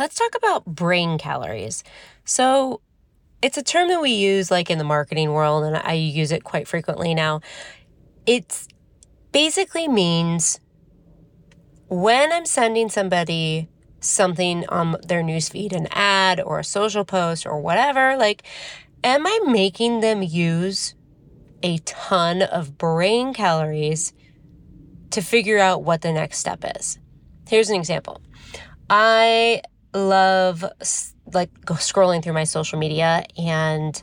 let's talk about brain calories. So, it's a term that we use like in the marketing world, and I use it quite frequently now. It basically means when I'm sending somebody something on their newsfeed, an ad or a social post or whatever, like, am I making them use a ton of brain calories to figure out what the next step is? Here's an example. I love like scrolling through my social media and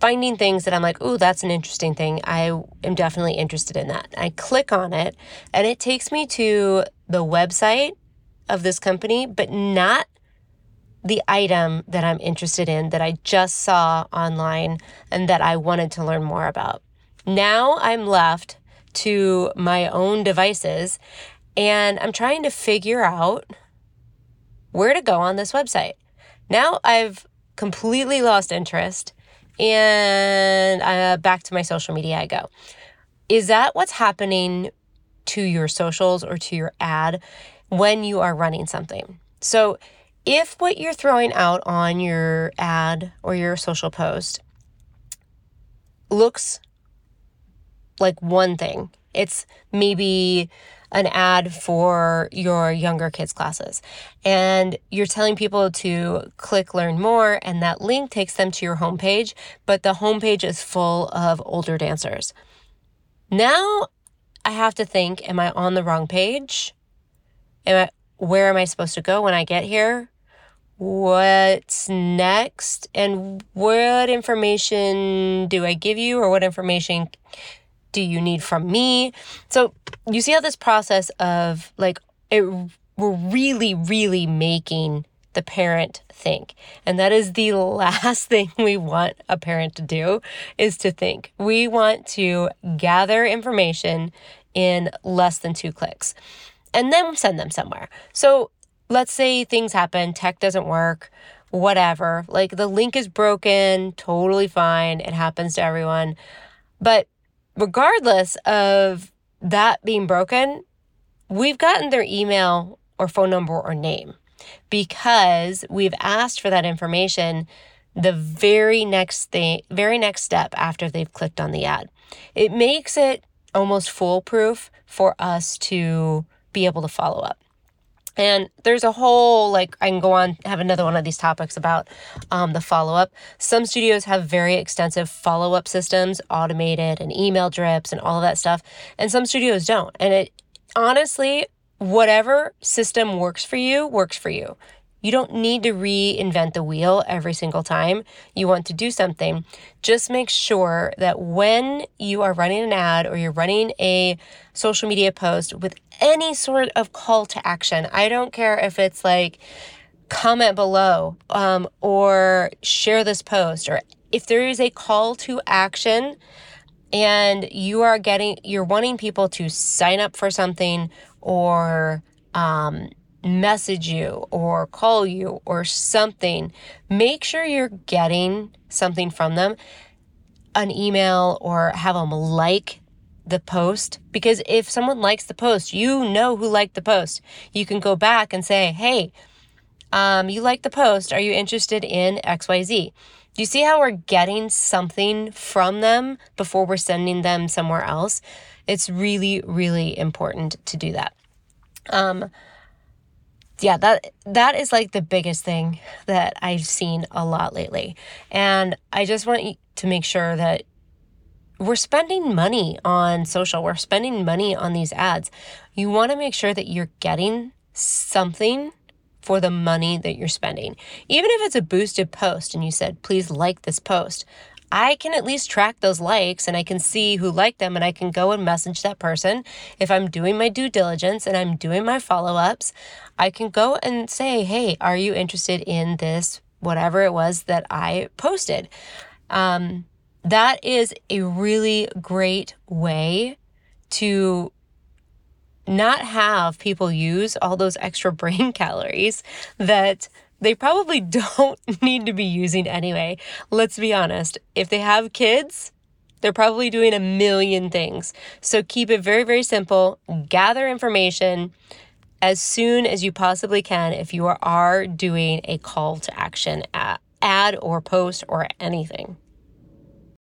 finding things that I'm like, oh, that's an interesting thing. I am definitely interested in that. I click on it and it takes me to the website of this company, but not the item that I'm interested in that I just saw online and that I wanted to learn more about. Now I'm left to my own devices and I'm trying to figure out where to go on this website. Now I've completely lost interest and uh, back to my social media I go. Is that what's happening to your socials or to your ad when you are running something? So, if what you're throwing out on your ad or your social post looks like one thing, it's maybe an ad for your younger kids' classes. And you're telling people to click learn more, and that link takes them to your homepage, but the homepage is full of older dancers. Now I have to think, am I on the wrong page? Am I, where am I supposed to go when I get here? What's next? And what information do I give you, or what information do you need from me? So you see how this process of like it we're really, really making the parent think. And that is the last thing we want a parent to do is to think. We want to gather information in less than two clicks and then send them somewhere. So let's say things happen, tech doesn't work, whatever. Like the link is broken, totally fine. It happens to everyone. But regardless of that being broken, we've gotten their email or phone number or name because we've asked for that information the very next thing very next step after they've clicked on the ad. It makes it almost foolproof for us to be able to follow up. And there's a whole, like, I can go on, have another one of these topics about um, the follow up. Some studios have very extensive follow up systems, automated and email drips and all of that stuff. And some studios don't. And it honestly, whatever system works for you, works for you. You don't need to reinvent the wheel every single time you want to do something. Just make sure that when you are running an ad or you're running a social media post with any sort of call to action, I don't care if it's like comment below um, or share this post or if there is a call to action and you are getting you're wanting people to sign up for something or um, message you or call you or something, make sure you're getting something from them, an email or have them like the post. Because if someone likes the post, you know who liked the post. You can go back and say, hey, um, you like the post. Are you interested in XYZ? Do you see how we're getting something from them before we're sending them somewhere else? It's really, really important to do that. Um, yeah, that that is like the biggest thing that I've seen a lot lately. And I just want to make sure that we're spending money on social. We're spending money on these ads. You want to make sure that you're getting something for the money that you're spending. Even if it's a boosted post and you said, please like this post, I can at least track those likes and I can see who liked them and I can go and message that person. If I'm doing my due diligence and I'm doing my follow ups, I can go and say, hey, are you interested in this, whatever it was that I posted? Um, that is a really great way to not have people use all those extra brain calories that they probably don't need to be using anyway. Let's be honest. If they have kids, they're probably doing a million things. So keep it very, very simple. Gather information, as soon as you possibly can if you are doing a call to action ad or post or anything.